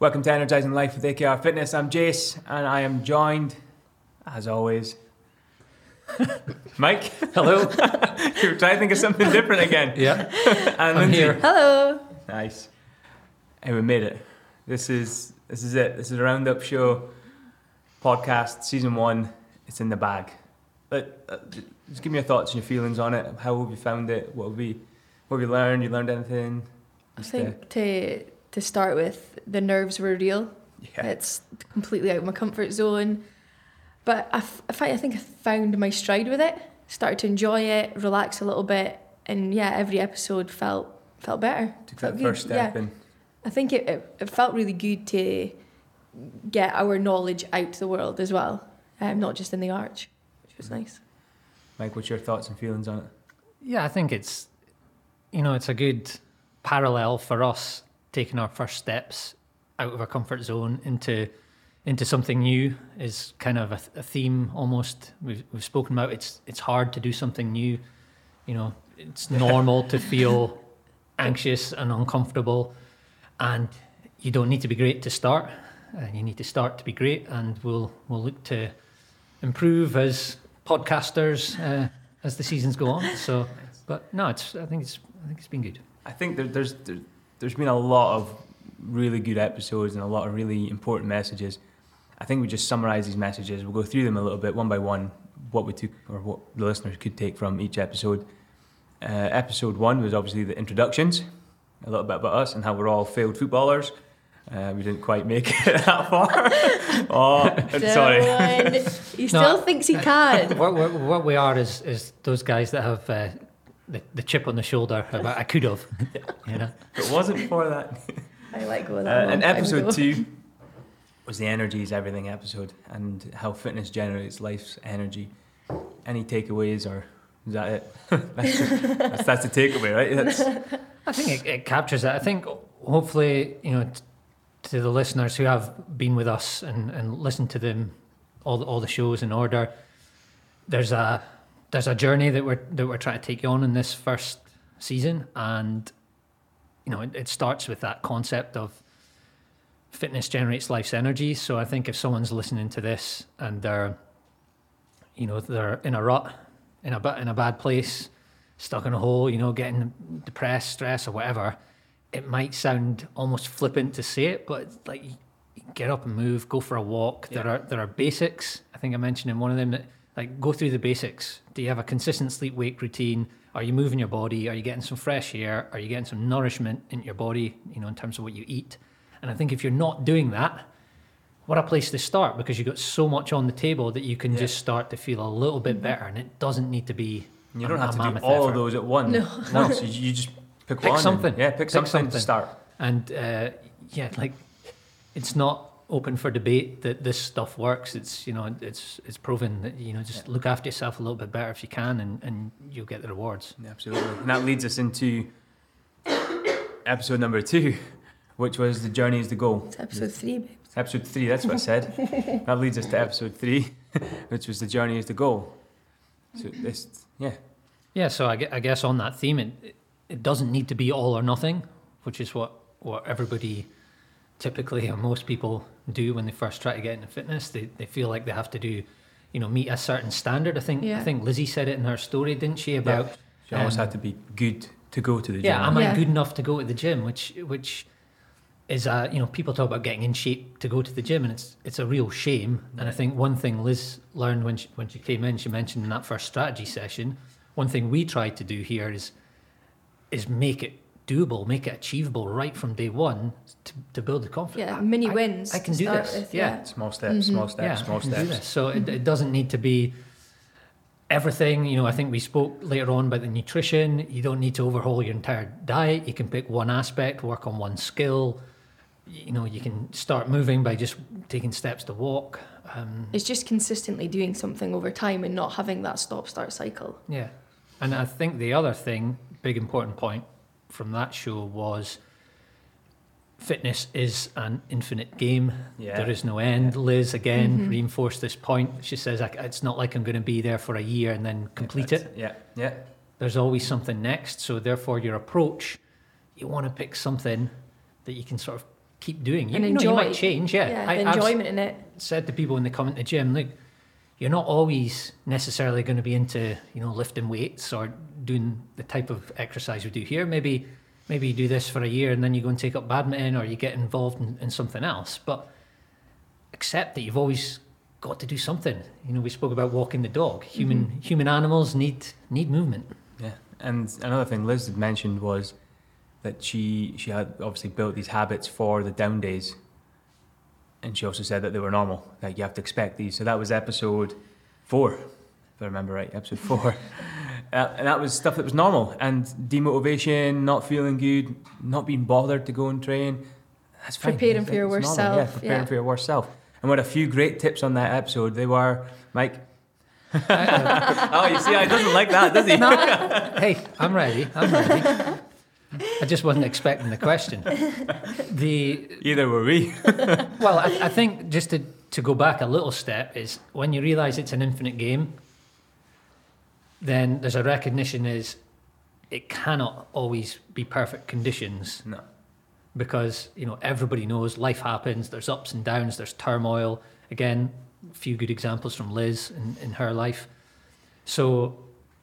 Welcome to Energizing Life with AKR Fitness. I'm Jace, and I am joined, as always, Mike. Hello. You're trying to think of something different again. Yeah. And I'm Lindsay. here. Hello. Nice. And we made it. This is this is it. This is a roundup show podcast, season one. It's in the bag. But uh, just give me your thoughts and your feelings on it. How have you found it? What have we what have you learned? You learned anything? I Just, think to to start with, the nerves were real. yeah. It's completely out of my comfort zone. But I, f- I I think I found my stride with it. Started to enjoy it, relax a little bit, and yeah, every episode felt felt better. Took felt that good, first step yeah. and I think it, it, it felt really good to get our knowledge out to the world as well, um, not just in the arch, which was nice. Mike, what's your thoughts and feelings on it? Yeah, I think it's, you know, it's a good parallel for us taking our first steps out of our comfort zone into into something new is kind of a, a theme almost. We've, we've spoken about it's it's hard to do something new. You know it's normal to feel anxious and uncomfortable and you don't need to be great to start. And you need to start to be great and we'll we'll look to improve as podcasters uh, as the seasons go on. So but no it's i think it's i think it's been good. I think there, there's there, there's been a lot of really good episodes and a lot of really important messages. I think we just summarize these messages. We'll go through them a little bit one by one, what we took or what the listeners could take from each episode. Uh, episode one was obviously the introductions, a little bit about us and how we're all failed footballers. Uh, we didn't quite make it that far. oh, sorry. Dylan, he No, still thinks he can. what, what, what we are is is those guys that have uh, the, the chip on the shoulder about I could have you know If it wasn't for that. I like go of Uh, that. a long and episode two was the energy is everything episode and how fitness generates life's energy. Any takeaways or is that it? that's, the, that's, that's the takeaway, right? That's, I think it, it captures that. I think hopefully, you know, t- to the listeners who have been with us and, and listened to them, all the, all the shows in order, there's a there's a journey that we're that we're trying to take you on in this first season, and you know, it, it starts with that concept of fitness generates life's energy. So I think if someone's listening to this and they're, you know, they're in a rut, in a in a bad place, stuck in a hole, you know, getting depressed, stressed, or whatever, it might sound almost flippant to say it, but like get up and move, go for a walk. There are there are basics. I think I mentioned in one of them that like go through the basics. Do you have a consistent sleep wake routine? Are you moving your body? Are you getting some fresh air? Are you getting some nourishment in your body? You know, in terms of what you eat. And I think if you're not doing that, what a place to start because you've got so much on the table that you can Yeah. just start to feel a little bit better, and it doesn't need to be. you a- don't a have to do all effort. of those at once No. Once. You, you just pick, Pick one. and- something. yeah, pick, Pick something, something. to start. And uh, yeah, like it's not open for debate that this stuff works. It's you know it's it's proven that you know just look after yourself a little bit better if you can, and, and you'll get the rewards. Yeah, absolutely. And that leads us into episode number two, which was the journey is the goal. It's episode three, babe. Episode three, that's what I said. that leads us to episode three, which was the journey is the goal. So this, yeah, Yeah, so I, I guess on that theme, it it doesn't need to be all or nothing, which is what what everybody typically or most people do when they first try to get into fitness. They they feel like they have to do, you know, meet a certain standard. I think yeah. I think Lizzie said it in her story, didn't she? About she almost Um, had to be good to go to the gym. yeah, am I Yeah. good enough to go to the gym? Which which is a you know people talk about getting in shape to go to the gym, and it's it's a real shame. And I think one thing Liz learned when she, when she came in, she mentioned in that first strategy session, one thing we tried to do here is is make it doable, make it achievable right from day one to, to build the confidence. Yeah, mini I- wins. I can do this. with, yeah. Small steps, small steps, Yeah, small I can do steps. this. So it, it doesn't need to be everything. You know, I think we spoke later on about the nutrition. You don't need to overhaul your entire diet. You can pick one aspect, work on one skill. You know, you can start moving by just taking steps to walk. Um, It's just consistently doing something over time and not having that stop-start cycle. yeah, and I think the other thing, big important point from that show was fitness is an infinite game. Yeah. There is no end. Liz again Mhm. reinforced this point. She says it's not like I'm going to be there for a year and then complete That's it. Yeah, yeah. There's always something next. So therefore, your approach, you want to pick something that you can sort of keep doing. You, And you know, you might change, yeah. Yeah, I, the I've enjoyment in it. said to people when they come into the gym, look, you're not always necessarily going to be into, you know, lifting weights or doing the type of exercise we do here. Maybe maybe you do this for a year and then you go and take up badminton or you get involved in, in something else. But accept that you've always got to do something. You know, we spoke about walking the dog. Mm-hmm. Human human animals need need movement. Yeah, and another thing Liz had mentioned was that she she had obviously built these habits for the down days, and she also said that they were normal. Like you have to expect these. So that was episode four, if I remember right, episode four. Uh, and that was stuff that was normal and demotivation, not feeling good, not being bothered to go and train. That's fine. Preparing It's- for your worst normal. Yeah, self, preparing yeah. for your worst self. And we had a few great tips on that episode. They were, Mike. oh, you see, I doesn't like that, does he? No, hey, I'm ready. I'm ready. I just wasn't expecting the question. The Either were we. Well, I, I think just to, to go back a little step is when you realise it's an infinite game, then there's a recognition is it cannot always be perfect conditions No. because you know everybody knows life happens. There's ups and downs. There's turmoil. Again, a few good examples from Liz in, in her life. So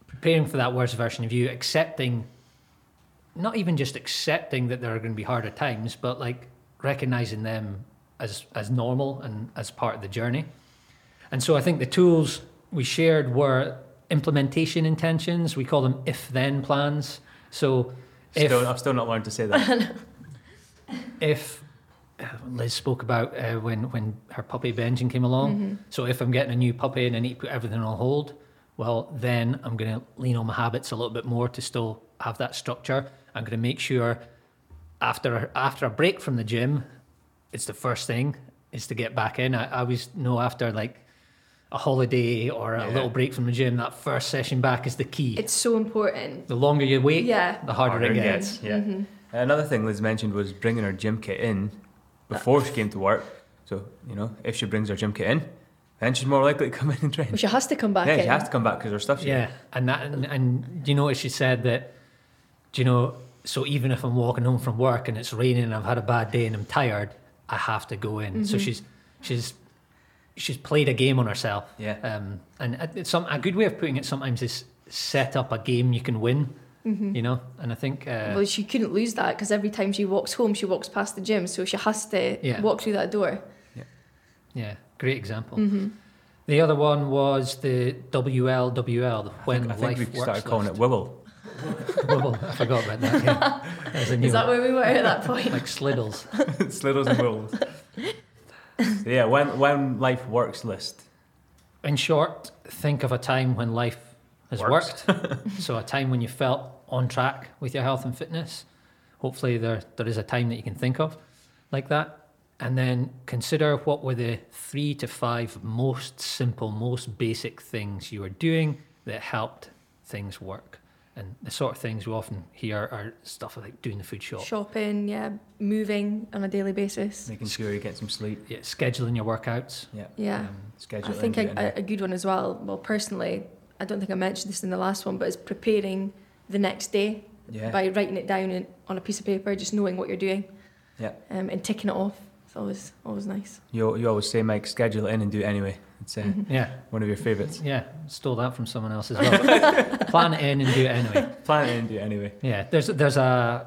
preparing for that worst version of you, accepting, not even just accepting that there are going to be harder times, but like recognizing them as as normal and as part of the journey. And so I think the tools we shared were implementation intentions. We call them if-then plans. So if Still, I've still not learned to say that. if uh, Liz spoke about uh, when when her puppy Benjamin came along. So if I'm getting a new puppy and I need to put everything on hold, well then I'm going to lean on my habits a little bit more to still have that structure. I'm going to make sure after after a break from the gym, it's the first thing is to get back in. I, I always know after like a holiday or a Yeah. little break from the gym, that first session back is the key. It's so important. the longer you wait, Yeah. the harder, it gets. Yeah. Mm-hmm. Another thing Liz mentioned was bringing her gym kit in before she came to work. So, you know, if she brings her gym kit in, then she's more likely to come in and train. Well, she has to come back yeah, in. she has to come back because her stuff's Yeah, and that and, and do you what she said that? Do you know? So even if I'm walking home from work and it's raining and I've had a bad day and I'm tired, I have to go in. So she's she's she's played a game on herself. Yeah. Um, and it's some a good way of putting it sometimes is set up a game you can win. You know, and I think uh, Well, she couldn't lose that because every time she walks home, she walks past the gym, so she has to Yeah. walk through that door. yeah, yeah, great example. Mm-hmm. The other one was the WLWL, the I when think, I life think we works started calling list. it Wibble. Wibble. I forgot about that. Yeah. There's a new Is that one. where we were at that point? like sliddles. Sliddles and Wibbles. so yeah, when, when life works list. In short, think of a time when life has Works. worked. so a time when you felt on track with your health and fitness. Hopefully there there is a time that you can think of like that. And then consider what were the three to five most simple, most basic things you were doing that helped things work. And the sort of things we often hear are stuff like doing the food shop, Shopping, yeah, moving on a daily basis. Making sure you get some sleep. yeah, scheduling your workouts. Yeah. Yeah. Um, Schedule I think a, do it in. a, a good one as well. Well, personally, I don't think I mentioned this in the last one, but it's preparing the next day yeah. by writing it down in, on a piece of paper, just knowing what you're doing Yeah. um, and ticking it off. It's always always nice. You, you always say, Mike, schedule it in and do it anyway. It's uh, Mm-hmm. Yeah, one of your favourites. yeah, stole that from someone else as well. Plan it in and do it anyway. Plan it in and do it anyway. Yeah, there's there's a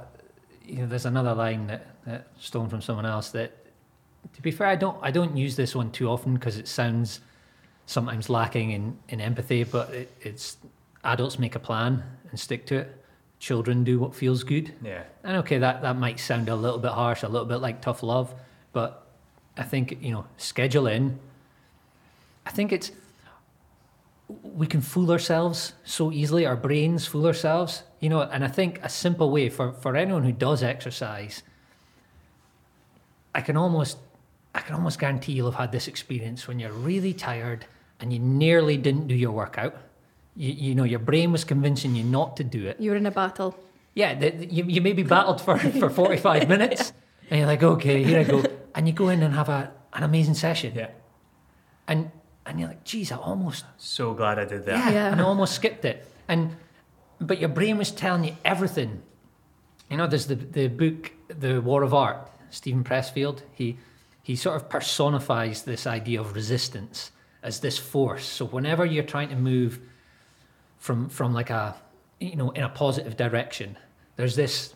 you know, there's another line that, that stolen from someone else that to be fair I don't I don't use this one too often because it sounds sometimes lacking in, in empathy but it, it's adults make a plan and stick to it children do what feels good Yeah. and okay that that might sound a little bit harsh a little bit like tough love but I think you know schedule in I think it's we can fool ourselves so easily. Our brains fool ourselves you know and i think a simple way for, for anyone who does exercise i can almost i can almost guarantee you'll have had this experience when you're really tired and you nearly didn't do your workout. You, you know your brain was convincing you not to do it. You're in a battle. yeah the, the- you, you maybe battled for, for 45 minutes and you're like okay here i go. And you go in and have a, an amazing session. Yeah. and and you're like geez i almost So glad I did that. yeah, Yeah. and I almost skipped it. And but your brain was telling you everything. You know, there's the the book, The War of Art, Steven Pressfield. He he sort of personifies this idea of resistance as this force. So whenever you're trying to move from from like a you know in a positive direction, there's this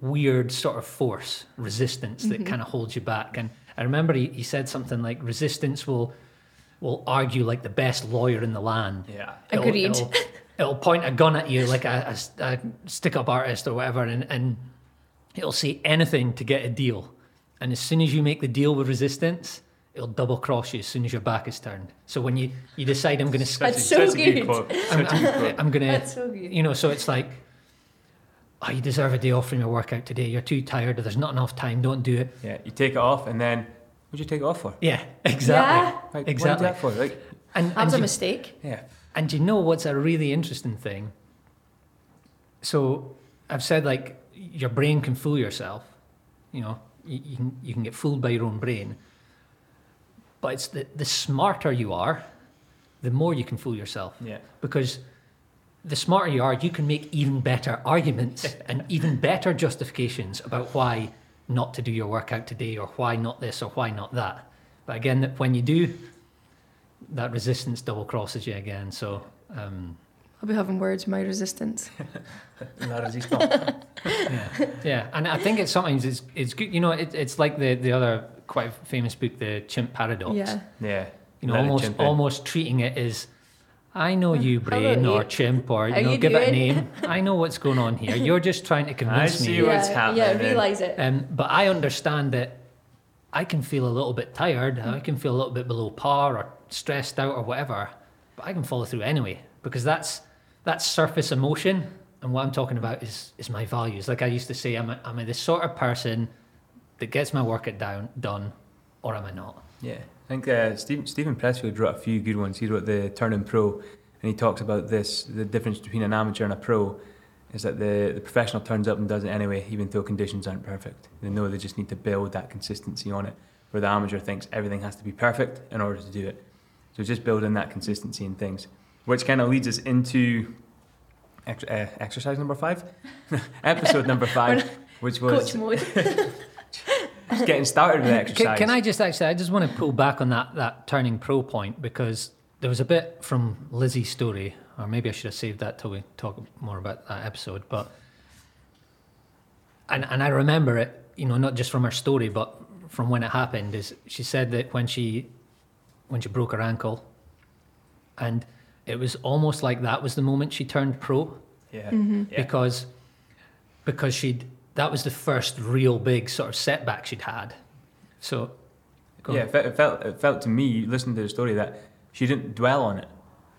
weird sort of force, resistance that mm-hmm. kind of holds you back. And I remember he, he said something like resistance will will argue like the best lawyer in the land. Yeah. It'll- Agreed. It'll, it'll point a gun at you like a, a, a stick-up artist or whatever, and, and it'll say anything to get a deal. And as soon as you make the deal with resistance, it'll double cross you as soon as your back is turned. So when you, you decide I'm going to That's so such good. quote. Such a good quote. I'm going to That's so good. you know, so it's like, oh, you deserve a day off from your workout today. You're too tired. There's not enough time. Don't do it. Yeah, you take it off, and then what'd you take it off for? Yeah, exactly. Yeah. Like, Exactly. What did you do that for? Like, And, That was and a mistake. yeah. And you know what's a really interesting thing? So I've said like your brain can fool yourself. You know, you, you can you can get fooled by your own brain. But it's the, the smarter you are, the more you can fool yourself. Yeah. Because the smarter you are, you can make even better arguments and even better justifications about why not to do your workout today or why not this or why not that. But again, that when you do, that resistance double crosses you again. So um, I'll be having words with my resistance. Yeah, yeah, and I think it's sometimes it's it's good. You know, it, it's like the the other quite famous book, the Chimp Paradox. Yeah. yeah. You know, Let almost almost treating it as. I know you, Hello, brain or you. chimp, or you How know, you give it a name. I know what's going on here. You're just trying to I convince see me. what's yeah, happening. yeah, then. realise it. Um, but I understand that I can feel a little bit tired. I can feel a little bit below par or stressed out or whatever. But I can follow through anyway because that's that's surface emotion. And what I'm talking about is is my values. Like I used to say, I'm a, I'm a the sort of person that gets my workout down done, or am I not? Yeah, I think uh, Steven, Steven Pressfield wrote a few good ones. He wrote the Turning Pro, and he talks about this: the difference between an amateur and a pro is that the, the professional turns up and does it anyway, even though conditions aren't perfect. They know they just need to build that consistency on it. Where the amateur thinks everything has to be perfect in order to do it. So just building that consistency in things, which kind of leads us into ex- uh, exercise number five, episode number five, which was Coach mode. just getting started with exercise. Can, can I just actually? I just want to pull back on that that turning pro point because there was a bit from Lizzie's story, or maybe I should have saved that till we talk more about that episode. But and and I remember it, you know, not just from her story, but from when it happened. Is she said that when she when she broke her ankle, and it was almost like that was the moment she turned pro Yeah. Mm-hmm. yeah. because because she'd that was the first real big sort of setback she'd had. So go yeah, on. it felt, it felt it felt to me listening to the story that she didn't dwell on it.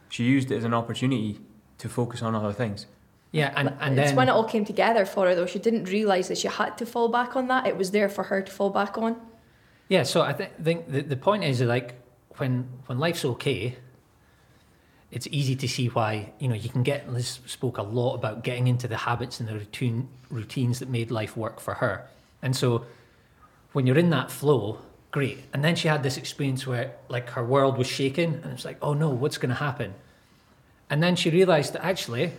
She used it as an opportunity to focus on other things. yeah, and and it's then when it all came together for her, though. She didn't realise that she had to fall back on that. It was there for her to fall back on. yeah. So I th- think the the point is like when when life's okay, it's easy to see why you know you can get. Liz spoke a lot about getting into the habits and the routine routines that made life work for her, and so when you're in that flow, great. And then she had this experience where like her world was shaking, and it's like, oh no, what's going to happen? And then she realised that actually,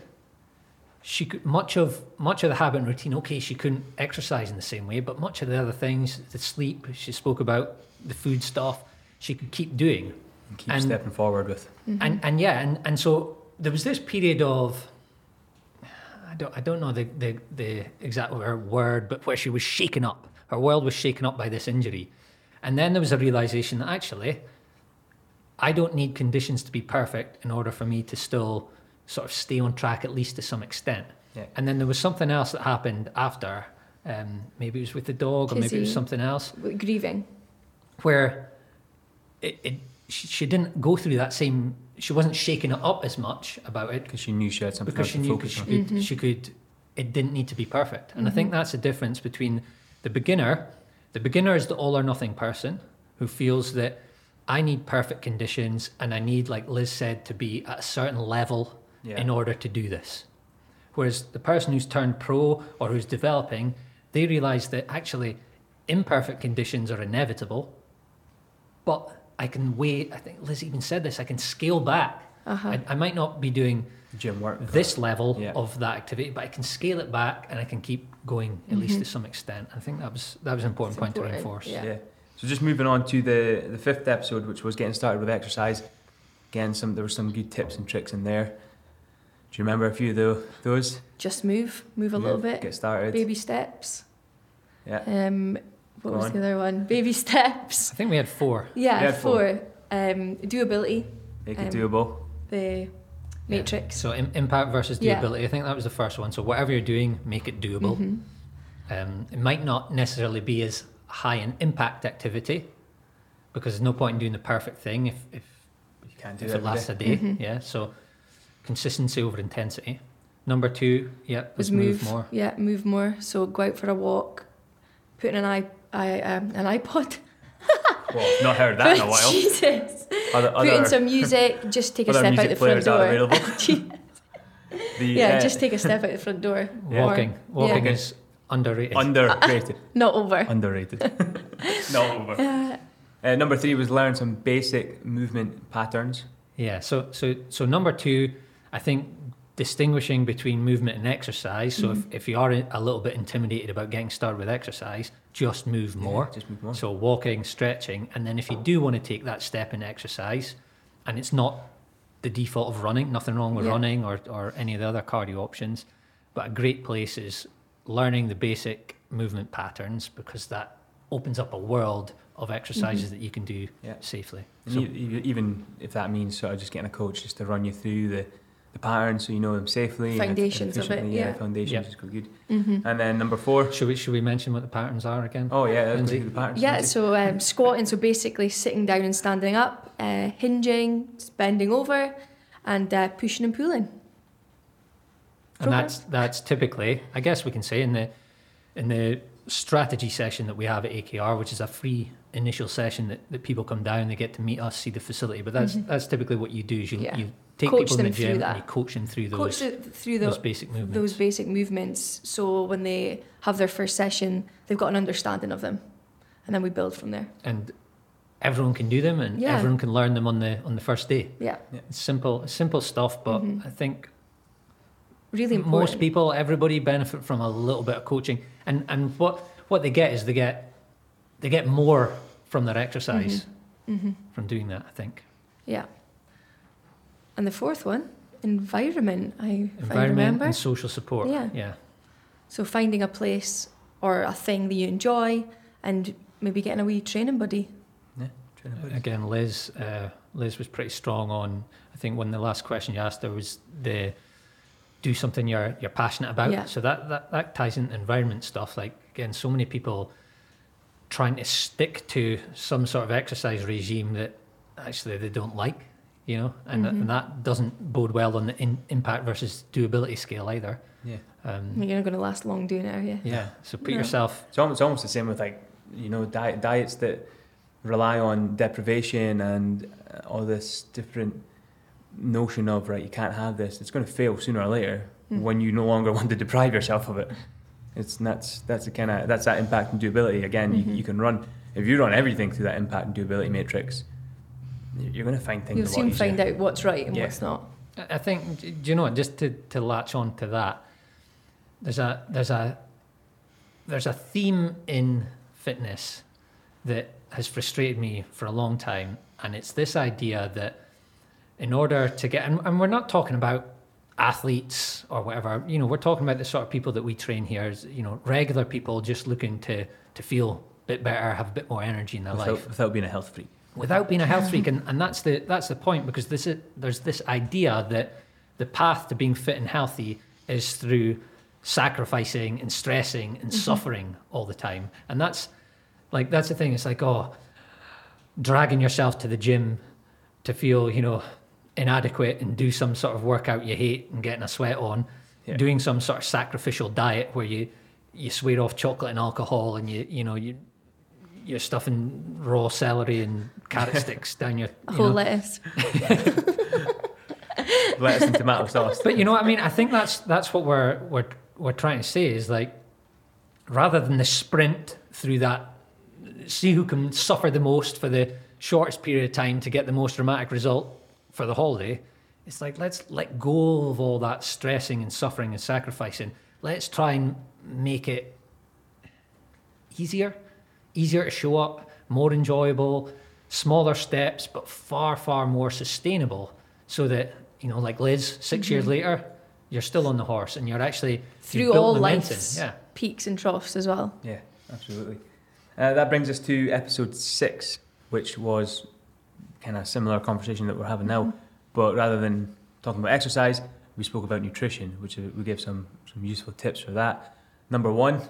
she could much of much of the habit and routine. Okay, she couldn't exercise in the same way, but much of the other things, the sleep, she spoke about the food stuff, she could keep doing. And keep And- stepping forward with. And and yeah, and, and so there was this period of I don't I don't know the, the, the exact word, but where she was shaken up. Her world was shaken up by this injury. And then there was a realization that actually I don't need conditions to be perfect in order for me to still sort of stay on track at least to some extent. Yeah. And then there was something else that happened after. Um, maybe it was with the dog, or maybe it was something else Grieving. where it, it she, she didn't go through that same she wasn't shaking it up as much about it. Because she knew she had something because else she to knew focus she on. could, she could it didn't need to be perfect. And i think mm-hmm. that's the difference between the beginner the beginner is the all or nothing person who feels that i need perfect conditions and i need like liz said to be at a certain level Yeah. in order to do this. Whereas the person who's turned pro or who's developing they realize that actually imperfect conditions are inevitable but I can wait. I think Liz even said this. I can scale back. Uh-huh. I, I might not be doing Gym work. this level Yeah. of that activity, but I can scale it back and I can keep going at least to some extent. I think that was that was an important It's point important, to reinforce. yeah. Yeah. So just moving on to the the fifth episode, which was getting started with exercise. Again, some there were some good tips and tricks in there. Do you remember a few of those? Just move, move a little bit. Get started. Baby steps. Yeah. Um, what Go was on. the other one? Baby steps. I think we had four. Yeah, Yeah, four. four. Um, doability, Make it um, doable. the matrix. So im- impact versus Yeah. doability. I think that was the first one. So whatever you're doing, make it doable. Mhm. Um, it might not necessarily be as high an impact activity because there's no point in doing the perfect thing if, if, You can't do if it it lasts a day. Mhm. Yeah. So consistency over intensity. Number two, yeah, was Was move, move, more. Yeah, move more. So go out for a walk, put in an i, I um, an iPod. Well, not heard that in a while. Jesus. Other, Put in some music. Just take a other step out the front door. The, yeah, uh, just take a step out the front door. Yeah. Walking. Walking Yeah. is underrated. underrated. Not over. underrated. not over. Uh, Uh, number three was learn some basic movement patterns. Yeah. So so so number two, I think distinguishing between movement and exercise. So Mm-hmm. if, if you are a little bit intimidated about getting started with exercise, just move more. Yeah, just move more. So walking, stretching, and then if you do want to take that step in exercise, and it's not the default of running, nothing wrong with Yeah. running or, or any of the other cardio options, but a great place is learning the basic movement patterns because that opens up a world of exercises that you can do Yeah. safely. So, e- even if that means sort of just getting a coach just to run you through the, the patterns so you know them safely. and and Foundations of it, efficiently, yeah. foundations Yeah. is quite good. mhm. And then number four. should we should we mention what the patterns are again? Oh yeah, let's Lindsay? the patterns. Yeah, Lindsay. so um, squatting, so basically sitting down and standing up, uh, hinging, bending over, and uh, pushing and pulling. and that's that's typically, I guess we can say in the in the strategy session that we have at AKR, which is a free initial session that, that people come down, they get to meet us, see the facility. But that's Mhm. that's typically what you do. Is you, Yeah. you take Coach people in the them through gym and that. you coach them through Coach those the, through those basic movements. those basic movements. So when they have their first session, they've got an understanding of them, and then we build from there. and everyone can do them, and Yeah. everyone can learn them on the on the first day. Yeah, It's simple simple stuff, but Mhm. I think really important. most people, everybody benefit from a little bit of coaching, and and what what they get is they get they get more from their exercise hmm from doing that. I think Yeah. And the fourth one, environment. I, if I environment remember. and social support. Yeah. yeah, So finding a place or a thing that you enjoy, and maybe getting a wee training buddy. Yeah, training buddies. Again, Liz uh, Liz was pretty strong on. I think when the last question you asked her was the do something you're you're passionate about. Yeah. So that, that that ties into environment stuff. Like again, so many people trying to stick to some sort of exercise regime that actually they don't like. You know, and, Mhm. and that doesn't bode well on the in, impact versus doability scale either. Yeah. Um, You're not going to last long doing it, are you? yeah. So put No. yourself. It's almost, it's almost the same with like you know diet, diets that rely on deprivation and uh, all this different notion of right you can't have this. It's going to fail sooner or later Mm. when you no longer want to deprive yourself of it. It's that's that's the kind of that's that impact and doability. Again, you, Mhm. you can run if you run everything through that impact and doability matrix. You- You're going to find things You'll soon easier. find out what's right and Yeah. what's not. I I think do you know what? Just to, to latch on to that, there's a there's a there's a theme in fitness that has frustrated me for a long time, and it's this idea that in order to get and, and we're not talking about athletes or whatever, you know, we're talking about the sort of people that we train here as you know regular people just looking to to feel a bit better, have a bit more energy in their life without, without being a health freak. Without being a health freak and, and that's the that's the point because this is there's this idea that the path to being fit and healthy is through sacrificing and stressing and mm-hmm. suffering all the time. And that's like that's the thing it's like oh dragging yourself to the gym to feel you know inadequate and do some sort of workout you hate and getting a sweat on Yeah. doing some sort of sacrificial diet where you you swear off chocolate and alcohol and you you know you you're stuffing raw celery and carrot sticks down your you whole know. lettuce. Lettuce and tomato sauce. But you know what I mean? I think that's that's what we're we're we're trying to say is like rather than the sprint through that see who can suffer the most for the shortest period of time to get the most dramatic result for the holiday It's like let's let go of all that stressing and suffering and sacrificing. Let's try and make it easier, easier to show up, more enjoyable, smaller steps, but far, far more sustainable. So that you know, like Liz, 6 years later, you're still on the horse and you're actually you've Through all momentum. life's Yeah. peaks and troughs as well. Yeah, absolutely. Uh, that brings us to episode six, which was kind of similar conversation that we're having now, but rather than talking about exercise, we spoke about nutrition, which uh, we gave some some useful tips for that. Number one,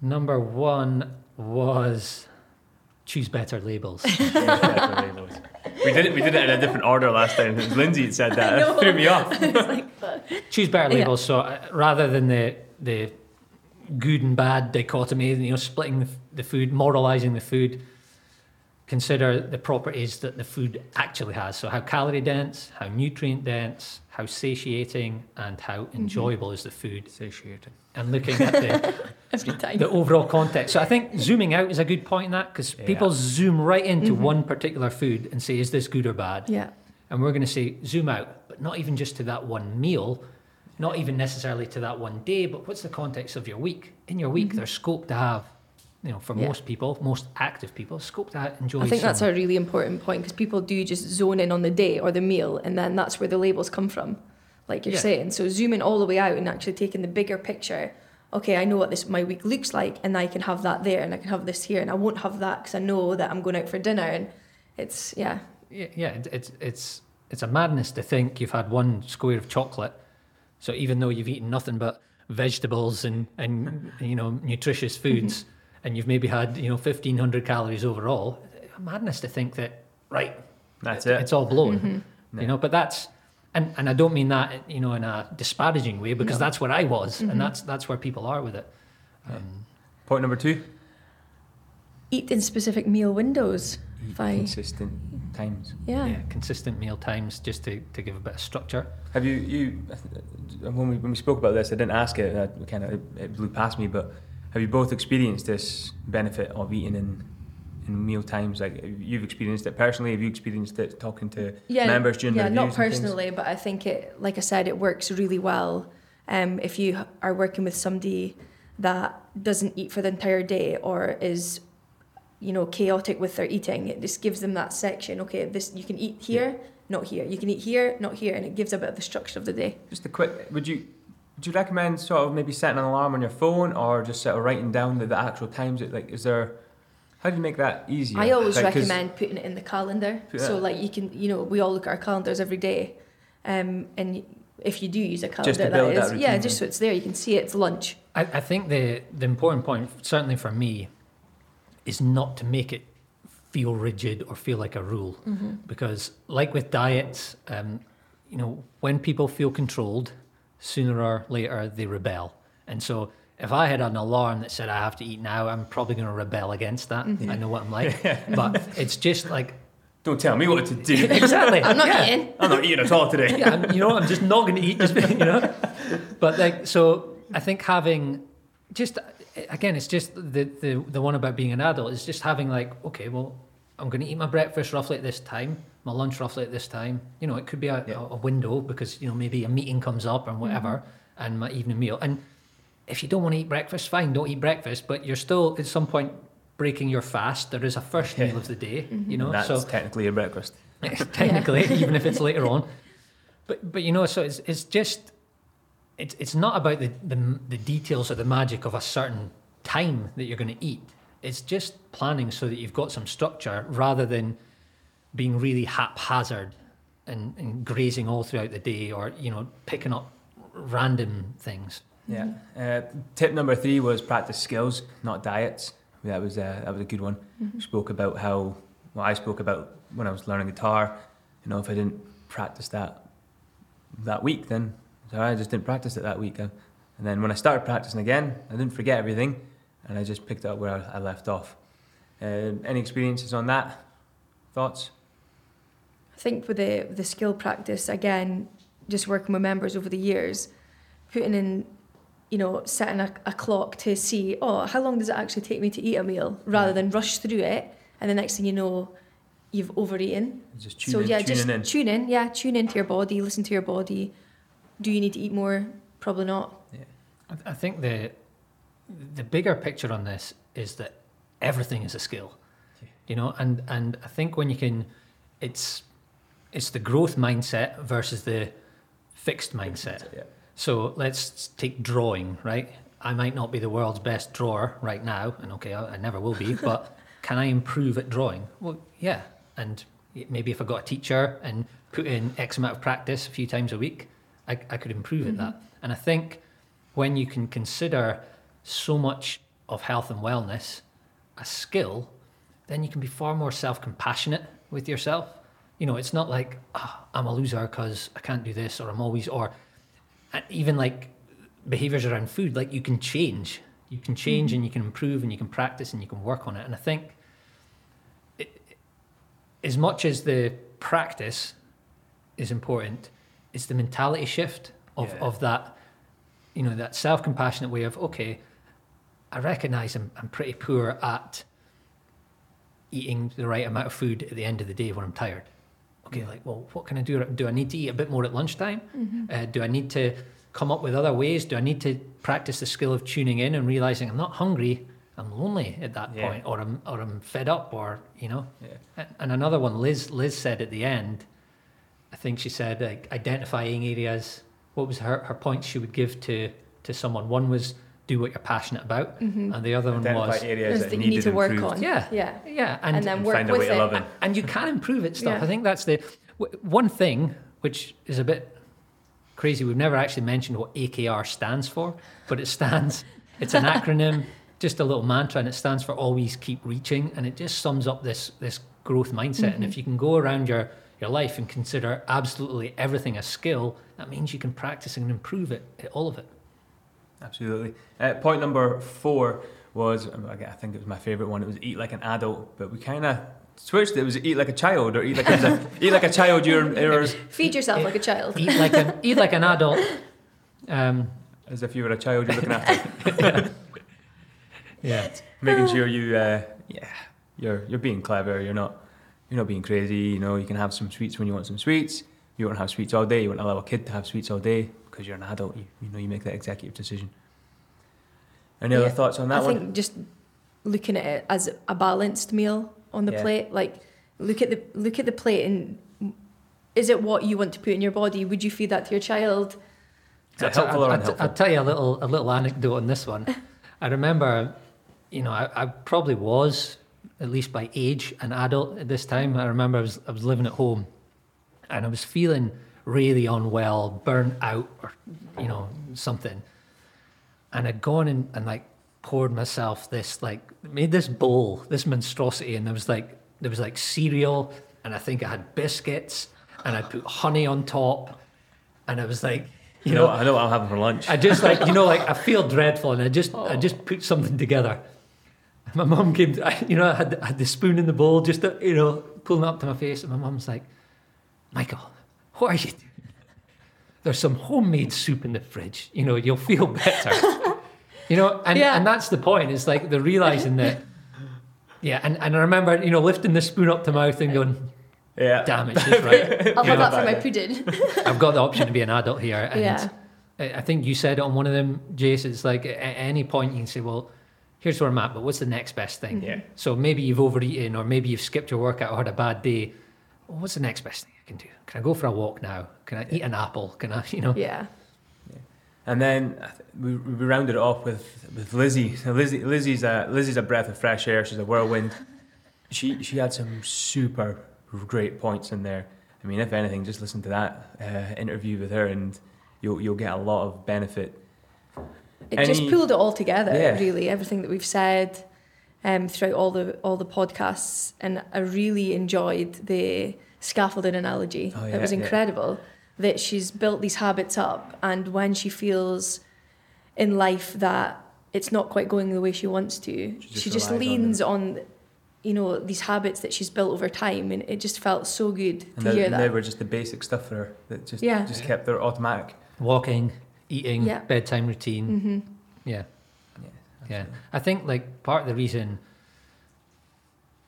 Number one was choose better labels. better labels. We did it. We did it in a different order last time. It was Lindsay that said that. It threw me off. choose better Yeah. labels. So uh, rather than the the good and bad dichotomy, you know, splitting the, the food, moralizing the food, consider the properties that the food actually has. So how calorie dense, how nutrient dense, how satiating, and how Mm-hmm. enjoyable is the food, Satiating. and looking at the Every time. the overall context. So I think zooming out is a good point in that because Yeah. people zoom right into Mm-hmm. one particular food and say, is this good or bad? yeah. And we're going to say zoom out, but not even just to that one meal, not even necessarily to that one day, but what's the context of your week? In your week, there's scope to have, you know, for Mm-hmm. Yeah. most people, most active people, scope that, ha- enjoy. I think that's a really important point because people do just zone in on the day or the meal, and then that's where the labels come from, like you're Yeah. saying. So zooming all the way out and actually taking the bigger picture. Okay, I know what this my week looks like, and I can have that there, and I can have this here, and I won't have that because I know that I'm going out for dinner, and it's yeah, yeah, yeah, it's it's it's a madness to think you've had one square of chocolate, so even though you've eaten nothing but vegetables and and you know nutritious foods, and you've maybe had you know fifteen hundred calories overall, madness to think that right That's it. it's all blown Mm-hmm. you know but that's and and i don't mean that you know in a disparaging way because No. that's where i was Mhm. and that's that's where people are with it um, Point number two. eat in specific meal windows. Eat If consistent times. Yeah, yeah consistent meal times just to, to give a bit of structure Have you you when we when we spoke about this? I didn't ask it. I kind of it blew past me. But have you both experienced this benefit of eating in in meal times? Like you've experienced it personally. Have you experienced it talking to yeah, members during yeah, the not and things? personally, but I think it, like I said, it works really well. Um, if you are working with somebody that doesn't eat for the entire day or is, you know, chaotic with their eating, it just gives them that section. Okay, this you can eat here, not here. You can eat here, not here, and it gives a bit of the structure of the day. Just a quick. Would you would you recommend sort of maybe setting an alarm on your phone or just sort of writing down the, the actual times? It like is there? How do you make that easier? I always Like, 'cause- recommend putting it in the calendar. Put So that- like you can, you know, we all look at our calendars every day, um, and if you do use a calendar, Just to that build that yeah, just so it's there, you can see it's lunch. I, I think the the important point certainly for me is not to make it feel rigid or feel like a rule because like with diets um, you know when people feel controlled sooner or later they rebel and so if I had an alarm that said I have to eat now, I'm probably going to rebel against that. Mm-hmm. I know what I'm like, but it's just like Don't tell me what to do. exactly. I'm not yeah. eating. I'm not eating at all today. yeah, I'm, you know, I'm just not going to eat. Just you know, but like so, I think having just again, it's just the the the one about being an adult is just having like, okay, well, I'm going to eat my breakfast roughly at this time, my lunch roughly at this time. You know, it could be a, Yeah. a, a window because you know maybe a meeting comes up or mm-hmm. whatever, and my evening meal. And if you don't want to eat breakfast, fine, don't eat breakfast. But you're still at some point breaking your fast. There is a first Yeah. meal of the day. Mm-hmm. You know, That's so technically a breakfast. technically, even if it's later on. But but you know, so it's it's just it's it's not about the, the the details or the magic of a certain time that you're going to eat. It's just planning so that you've got some structure rather than being really haphazard and, and grazing all throughout the day or you know picking up random things. Yeah. Uh, tip number three was practice skills, not diets. That was uh, that was a good one. Spoke about how well I spoke about when I was learning guitar. You know, if I didn't practice that that week, then so I just didn't practice it that week. Uh, And then when I started practicing again, I didn't forget everything, and I just picked up where I, I left off. Uh, any experiences on that? Thoughts? I think with the the skill practice again, just working with members over the years, putting in, you know, setting a, a clock to see, oh, how long does it actually take me to eat a meal, rather mm. than rush through it, and the next thing you know, you've overeaten. Just tune so in, yeah, tuning just in. tune in. Yeah, tune into your body. Listen to your body. Do you need to eat more? Probably not. I, I think the the bigger picture on this is that everything is a skill, you know, and and I think when you can, it's it's the growth mindset versus the fixed mindset. Yeah. So let's take drawing, right? I might not be the world's best drawer right now, and okay, I, I never will be, but can I improve at drawing? Well, yeah. And maybe if I got a teacher and put in X amount of practice a few times a week, I, I could improve at that. Mm-hmm. And I think when you can consider so much of health and wellness a skill, then you can be far more self compassionate with yourself. You know, it's not like, oh, I'm a loser because I can't do this, or I'm always, or uh, even like behaviors around food, like you can change. You can change mm-hmm. and you can improve and you can practice and you can work on it. And I think it, as much as the practice is important, it's the mentality shift of, Yeah. of that, you know, that self compassionate way of, okay, I recognize I'm, I'm pretty poor at eating the right amount of food at the end of the day when I'm tired. Okay, like, well, what can I do? Do I need to eat a bit more at lunchtime? Uh, do I need to come up with other ways? Do I need to practice the skill of tuning in and realizing I'm not hungry, I'm lonely at that Yeah. point, or I'm or I'm fed up, or you know. Yeah. And- And another one, Liz Liz said at the end, I think she said like identifying areas. What was her her point she would give to to someone? One was do what you're passionate about, mm-hmm. and the other one Identify was areas that, that you need to work improved. on. yeah, Yeah. yeah, And, then and work find a with way to it. love it. and you can improve it stuff. Yeah. I think that's the w- one thing which is a bit crazy. We've never actually mentioned what AKR stands for, but it stands. It's an acronym, just a little mantra, and it stands for always keep reaching, and it just sums up this this growth mindset. And if mm-hmm. you can go around your your life and consider absolutely everything a skill, that means you can practice and improve it, all of it. Absolutely. Uh, point number four was, um, I I think it was my favourite one. It was eat like an adult, but we kind of switched it. It was eat like a child, or eat like a, eat like a child. You're, you're Feed yourself like a child. Eat like an eat like an adult. Um, as if you were a child. You're looking after, yeah. yeah. making sure you, uh, yeah, you're you're being clever. You're not you're not being crazy. You know, you can have some sweets when you want some sweets. You won't have sweets all day. You won't allow a kid to have sweets all day because you're an adult. You, you know, you make that executive decision. Any other thoughts on that I one? think just looking at it as a balanced meal on the Yeah. plate, like look at the look at the plate and is it what you want to put in your body? Would you feed that to your child? Is that helpful or I'll, unhelpful? I'll tell you a little a little anecdote on this one. I remember, you know, I, I probably was at least by age an adult at this time. I remember I was I was living at home, and I was feeling really unwell, burnt out, or you know something. And I'd gone and, and like poured myself this like made this bowl, this monstrosity, and there was like there was like cereal, and I think I had biscuits, and I put honey on top, and I was like, you know, know, I know what I'm having for lunch. I just like you know like I feel dreadful and I just I oh. just put something together. My mum came, to, I, you know, I had, I had the spoon in the bowl, just to, you know, pulling it up to my face, and my mum's like, "Michael, what are you doing? There's some homemade soup in the fridge. You know, you'll feel better." you know, and Yeah. and that's the point. It's like the realizing that, yeah. And, and I remember, you know, lifting the spoon up to mouth and going, yeah. "Damn it, she's right. I'll have that for my pudding. I've got the option to be an adult here. And Yeah. I I think you said it on one of them, Jace. It's like at any point you can say, well, here's where I'm at, but what's the next best thing? Yeah. So maybe you've overeaten or maybe you've skipped your workout or had a bad day. Well, what's the next best thing I can do? Can I go for a walk now? Can I eat an apple? Can I, you know? yeah. And then we, we rounded it off with, with Lizzie. So Lizzie Lizzie's a Lizzie's a breath of fresh air. She's a whirlwind. She she had some super great points in there. I mean, if anything, just listen to that uh, interview with her, and you'll you'll get a lot of benefit. It just pulled it all together, Yeah. really. Everything that we've said um, throughout all the all the podcasts, and I really enjoyed the scaffolding analogy. Oh, it yeah, was yeah. incredible that she's built these habits up, and when she feels in life that it's not quite going the way she wants to, She just she just relies on leans on, you know, these habits that she's built over time, and it just felt so good And to they, hear and they that. were just the basic stuff for her that just Yeah. just kept her automatic. Walking, eating, Yeah. bedtime routine. hmm Yeah. Yeah, Yeah. I think like part of the reason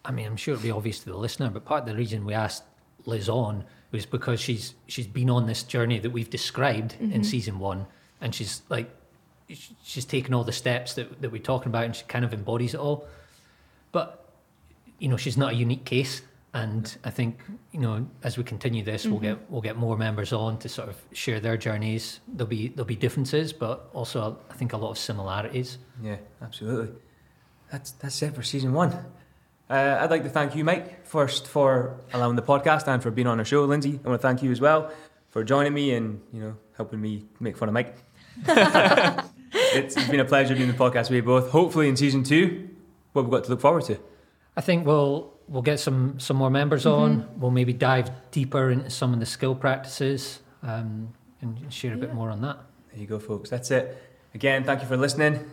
I mean, I'm sure it'll be obvious to the listener, but part of the reason we asked Liz on was because she's she's been on this journey that we've described in mm-hmm. season one, and she's like, she's taken all the steps that that we're talking about, and she kind of embodies it all. But you know, she's not a unique case, and I think you know, as we continue this, we'll get mm-hmm. we'll get more members on to sort of share their journeys. There'll be there'll be differences, but also I think a lot of similarities. Yeah, absolutely. That's that's it for season one. Uh, I'd like to thank you, Mike, first for allowing the podcast and for being on our show. Lindsay, I want to thank you as well for joining me and you know helping me make fun of Mike. it's been a pleasure doing the podcast with you both. Hopefully, in season two, what we've got to look forward to. I think we'll we'll get some some more members on. We'll maybe dive deeper into some of the skill practices um, and share a bit more on that. There you go, folks. That's it. Again, thank you for listening.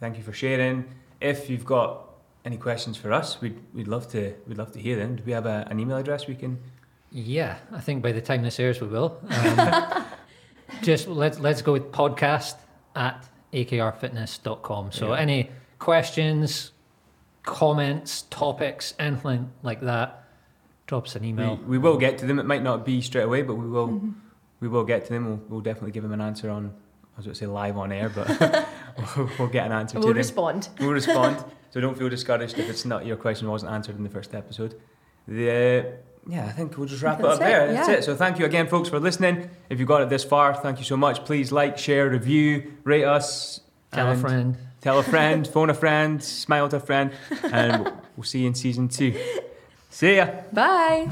Thank you for sharing. If you've got any questions for us, we'd, we'd love to we'd love to hear them. Do we have a, an email address we can? Yeah, I think by the time this airs, we will. Um, just let's let's go with podcast at akrfitness.com. So Yeah. any questions, comments, topics, anything like that, drop us an email. we will get to them. It might not be straight away, but we will we will get to them. We'll, we'll definitely give them an answer on. I was going to say live on air, but we'll, we'll get an answer We'll to them. respond. We'll respond. so don't feel discouraged if it's not your question wasn't answered in the first episode. The yeah, I think we'll just wrap it That's up there. it, That's yeah. it. So thank you again, folks, for listening. If you got it this far, thank you so much. Please like, share, review, rate us, Tell a friend. tell a friend, phone a friend, smile to a friend, and we'll see you in season two. See ya. Bye.